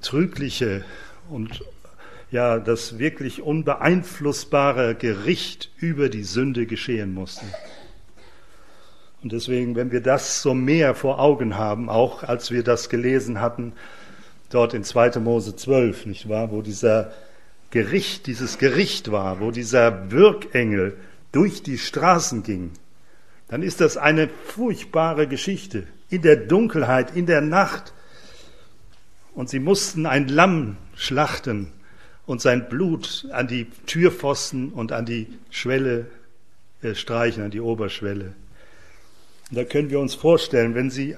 trügliche und ja, das wirklich unbeeinflussbare Gericht über die Sünde geschehen musste. Und deswegen, wenn wir das so mehr vor Augen haben, auch als wir das gelesen hatten, dort in 2. Mose 12, nicht wahr, wo dieser Gericht, dieses Gericht war, wo dieser Wirkengel durch die Straßen ging, dann ist das eine furchtbare Geschichte. In der Dunkelheit, in der Nacht. Und sie mussten ein Lamm schlachten und sein Blut an die Türpfosten und an die Schwelle äh, streichen, an die Oberschwelle. Und da können wir uns vorstellen, wenn sie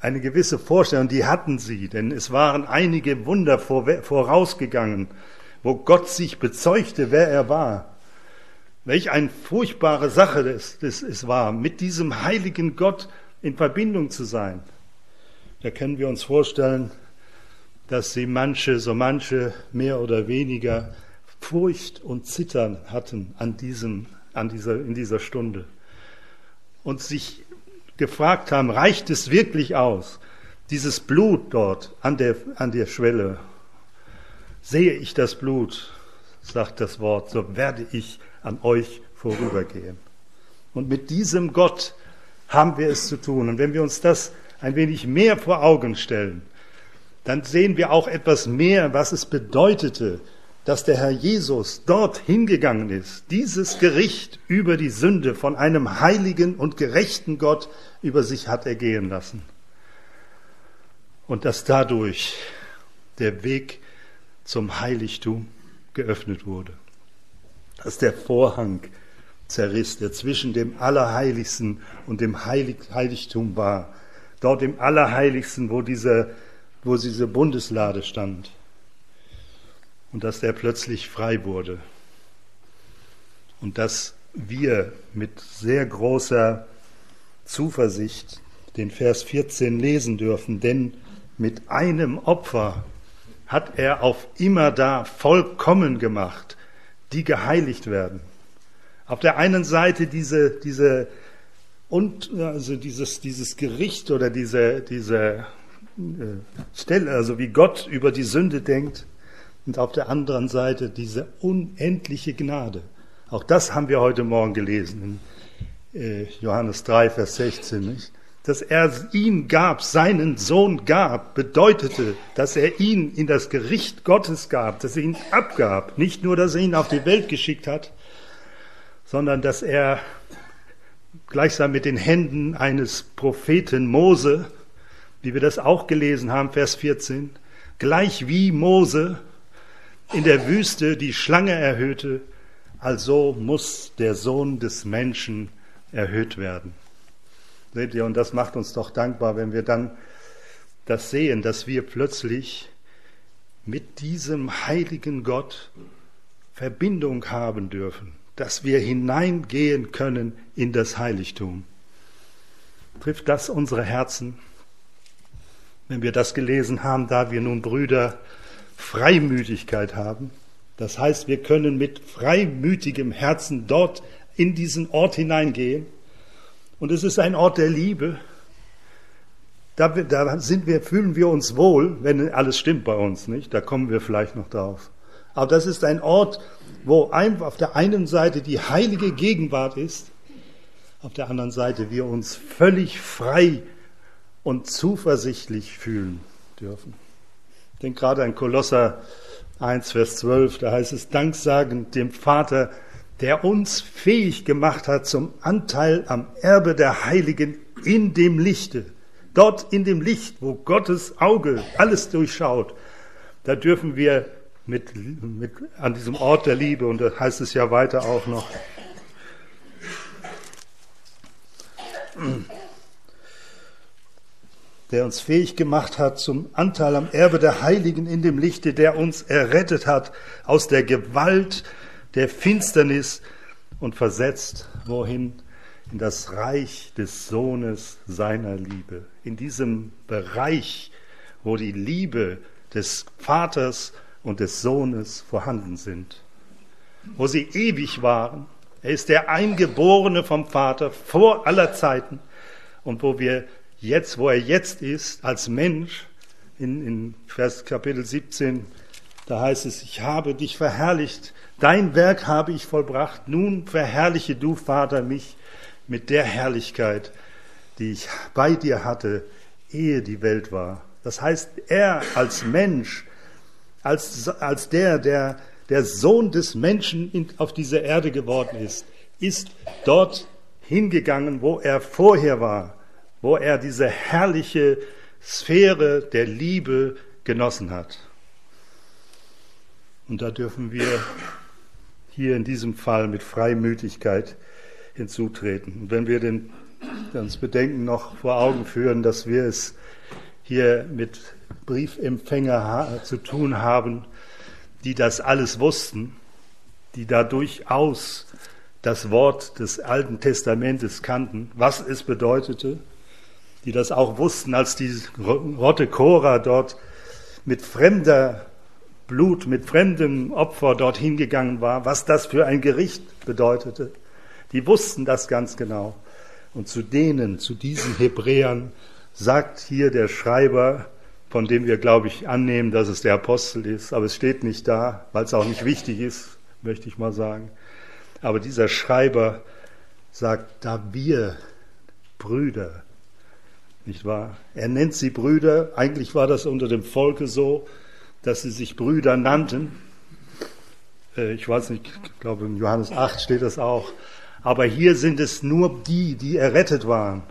eine gewisse Vorstellung, die hatten sie, denn es waren einige Wunder vorausgegangen, wo Gott sich bezeugte, wer er war. Welch eine furchtbare Sache es, es, es war, mit diesem heiligen Gott in Verbindung zu sein. Da können wir uns vorstellen, dass sie manche, so manche mehr oder weniger Furcht und Zittern hatten an diesem, an dieser, in dieser Stunde und sich gefragt haben, reicht es wirklich aus? Dieses Blut dort an der, an der Schwelle. Sehe ich das Blut, sagt das Wort, so werde ich an euch vorübergehen. Und mit diesem Gott haben wir es zu tun. Und wenn wir uns das ein wenig mehr vor Augen stellen, dann sehen wir auch etwas mehr, was es bedeutete, dass der Herr Jesus dort hingegangen ist, dieses Gericht über die Sünde von einem heiligen und gerechten Gott über sich hat ergehen lassen. Und dass dadurch der Weg zum Heiligtum geöffnet wurde dass der Vorhang zerriss, der zwischen dem Allerheiligsten und dem Heilig Heiligtum war. Dort im Allerheiligsten, wo diese, wo diese Bundeslade stand. Und dass der plötzlich frei wurde. Und dass wir mit sehr großer Zuversicht den Vers 14 lesen dürfen, denn mit einem Opfer hat er auf immer da vollkommen gemacht, die geheiligt werden. Auf der einen Seite diese, diese und also dieses, dieses Gericht oder diese, diese Stelle, also wie Gott über die Sünde denkt, und auf der anderen Seite diese unendliche Gnade. Auch das haben wir heute Morgen gelesen in äh, Johannes 3, Vers 16. Nicht? dass er ihn gab, seinen Sohn gab, bedeutete, dass er ihn in das Gericht Gottes gab, dass er ihn abgab. Nicht nur, dass er ihn auf die Welt geschickt hat, sondern dass er gleichsam mit den Händen eines Propheten Mose, wie wir das auch gelesen haben, Vers 14, gleich wie Mose in der Wüste die Schlange erhöhte, also muss der Sohn des Menschen erhöht werden. Seht ihr, und das macht uns doch dankbar, wenn wir dann das sehen, dass wir plötzlich mit diesem heiligen Gott Verbindung haben dürfen, dass wir hineingehen können in das Heiligtum. Trifft das unsere Herzen? Wenn wir das gelesen haben, da wir nun Brüder Freimütigkeit haben, das heißt, wir können mit freimütigem Herzen dort in diesen Ort hineingehen, und es ist ein Ort der Liebe. Da, da sind wir, fühlen wir uns wohl, wenn alles stimmt bei uns, nicht? Da kommen wir vielleicht noch drauf. Aber das ist ein Ort, wo auf der einen Seite die heilige Gegenwart ist, auf der anderen Seite wir uns völlig frei und zuversichtlich fühlen dürfen. Ich denke gerade an Kolosser 1, Vers 12, da heißt es, Danksagend dem Vater, der uns fähig gemacht hat zum Anteil am Erbe der Heiligen in dem Lichte. Dort in dem Licht, wo Gottes Auge alles durchschaut, da dürfen wir mit, mit, an diesem Ort der Liebe, und da heißt es ja weiter auch noch, der uns fähig gemacht hat zum Anteil am Erbe der Heiligen in dem Lichte, der uns errettet hat aus der Gewalt der Finsternis und versetzt, wohin? In das Reich des Sohnes seiner Liebe. In diesem Bereich, wo die Liebe des Vaters und des Sohnes vorhanden sind. Wo sie ewig waren. Er ist der Eingeborene vom Vater vor aller Zeiten. Und wo wir jetzt, wo er jetzt ist, als Mensch, in, in Vers Kapitel 17, da heißt es, ich habe dich verherrlicht, dein Werk habe ich vollbracht, nun verherrliche du, Vater, mich mit der Herrlichkeit, die ich bei dir hatte, ehe die Welt war. Das heißt, er als Mensch, als, als der, der der Sohn des Menschen in, auf dieser Erde geworden ist, ist dort hingegangen, wo er vorher war, wo er diese herrliche Sphäre der Liebe genossen hat. Und da dürfen wir hier in diesem Fall mit Freimütigkeit hinzutreten. Und wenn wir den, uns Bedenken noch vor Augen führen, dass wir es hier mit Briefempfänger zu tun haben, die das alles wussten, die da durchaus das Wort des Alten Testamentes kannten, was es bedeutete, die das auch wussten, als die Rotte Cora dort mit fremder Blut, mit fremdem Opfer dorthin gegangen war, was das für ein Gericht bedeutete. Die wussten das ganz genau. Und zu denen, zu diesen Hebräern, sagt hier der Schreiber, von dem wir, glaube ich, annehmen, dass es der Apostel ist, aber es steht nicht da, weil es auch nicht wichtig ist, möchte ich mal sagen. Aber dieser Schreiber sagt, da wir Brüder, nicht wahr? Er nennt sie Brüder, eigentlich war das unter dem Volke so, dass sie sich Brüder nannten. Äh, ich weiß nicht, ich glaube in Johannes 8 steht das auch. Aber hier sind es nur die, die errettet waren,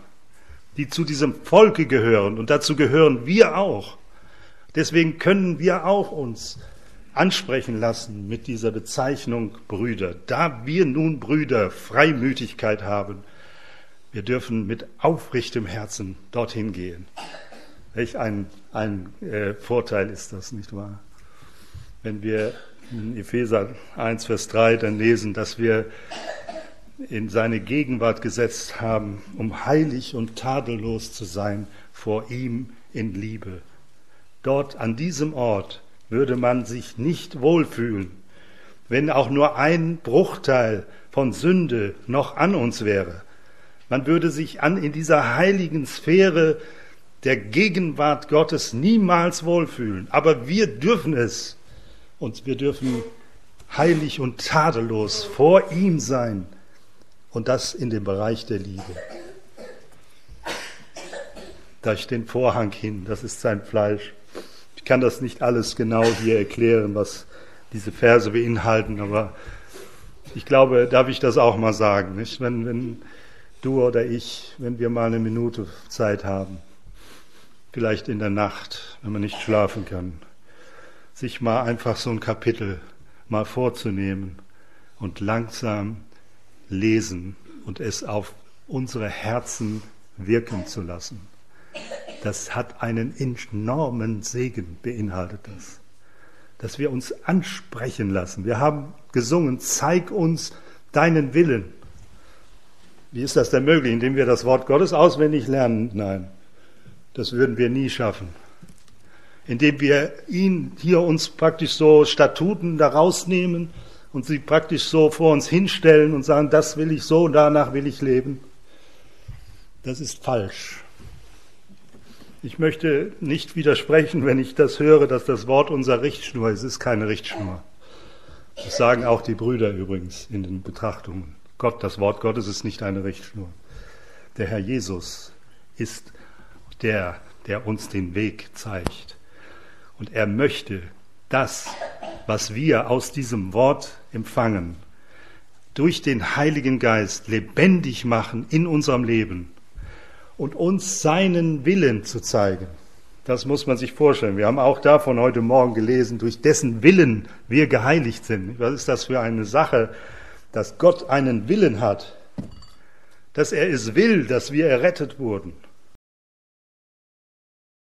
die zu diesem Volke gehören. Und dazu gehören wir auch. Deswegen können wir auch uns ansprechen lassen mit dieser Bezeichnung Brüder. Da wir nun Brüder Freimütigkeit haben, wir dürfen mit aufrichtigem Herzen dorthin gehen. Welch ein, ein äh, Vorteil ist das, nicht wahr? Wenn wir in Epheser 1, Vers 3 dann lesen, dass wir in seine Gegenwart gesetzt haben, um heilig und tadellos zu sein vor ihm in Liebe. Dort an diesem Ort würde man sich nicht wohlfühlen, wenn auch nur ein Bruchteil von Sünde noch an uns wäre. Man würde sich an in dieser heiligen Sphäre der Gegenwart Gottes niemals wohlfühlen. Aber wir dürfen es. Und wir dürfen heilig und tadellos vor ihm sein. Und das in dem Bereich der Liebe. Da steht den Vorhang hin, das ist sein Fleisch. Ich kann das nicht alles genau hier erklären, was diese Verse beinhalten, aber ich glaube, darf ich das auch mal sagen, nicht? Wenn, wenn du oder ich, wenn wir mal eine Minute Zeit haben, vielleicht in der Nacht, wenn man nicht schlafen kann, sich mal einfach so ein Kapitel mal vorzunehmen und langsam lesen und es auf unsere Herzen wirken zu lassen. Das hat einen enormen Segen, beinhaltet das. Dass wir uns ansprechen lassen. Wir haben gesungen, zeig uns deinen Willen. Wie ist das denn möglich? Indem wir das Wort Gottes auswendig lernen? Nein. Das würden wir nie schaffen. Indem wir ihn hier uns praktisch so Statuten daraus nehmen und sie praktisch so vor uns hinstellen und sagen, das will ich so, danach will ich leben. Das ist falsch. Ich möchte nicht widersprechen, wenn ich das höre, dass das Wort unser Richtschnur ist. Es ist keine Richtschnur. Das sagen auch die Brüder übrigens in den Betrachtungen. Gott, das Wort Gottes ist nicht eine Richtschnur. Der Herr Jesus ist der, der uns den Weg zeigt. Und er möchte das, was wir aus diesem Wort empfangen, durch den Heiligen Geist lebendig machen in unserem Leben und uns seinen Willen zu zeigen. Das muss man sich vorstellen. Wir haben auch davon heute Morgen gelesen, durch dessen Willen wir geheiligt sind. Was ist das für eine Sache, dass Gott einen Willen hat, dass er es will, dass wir errettet wurden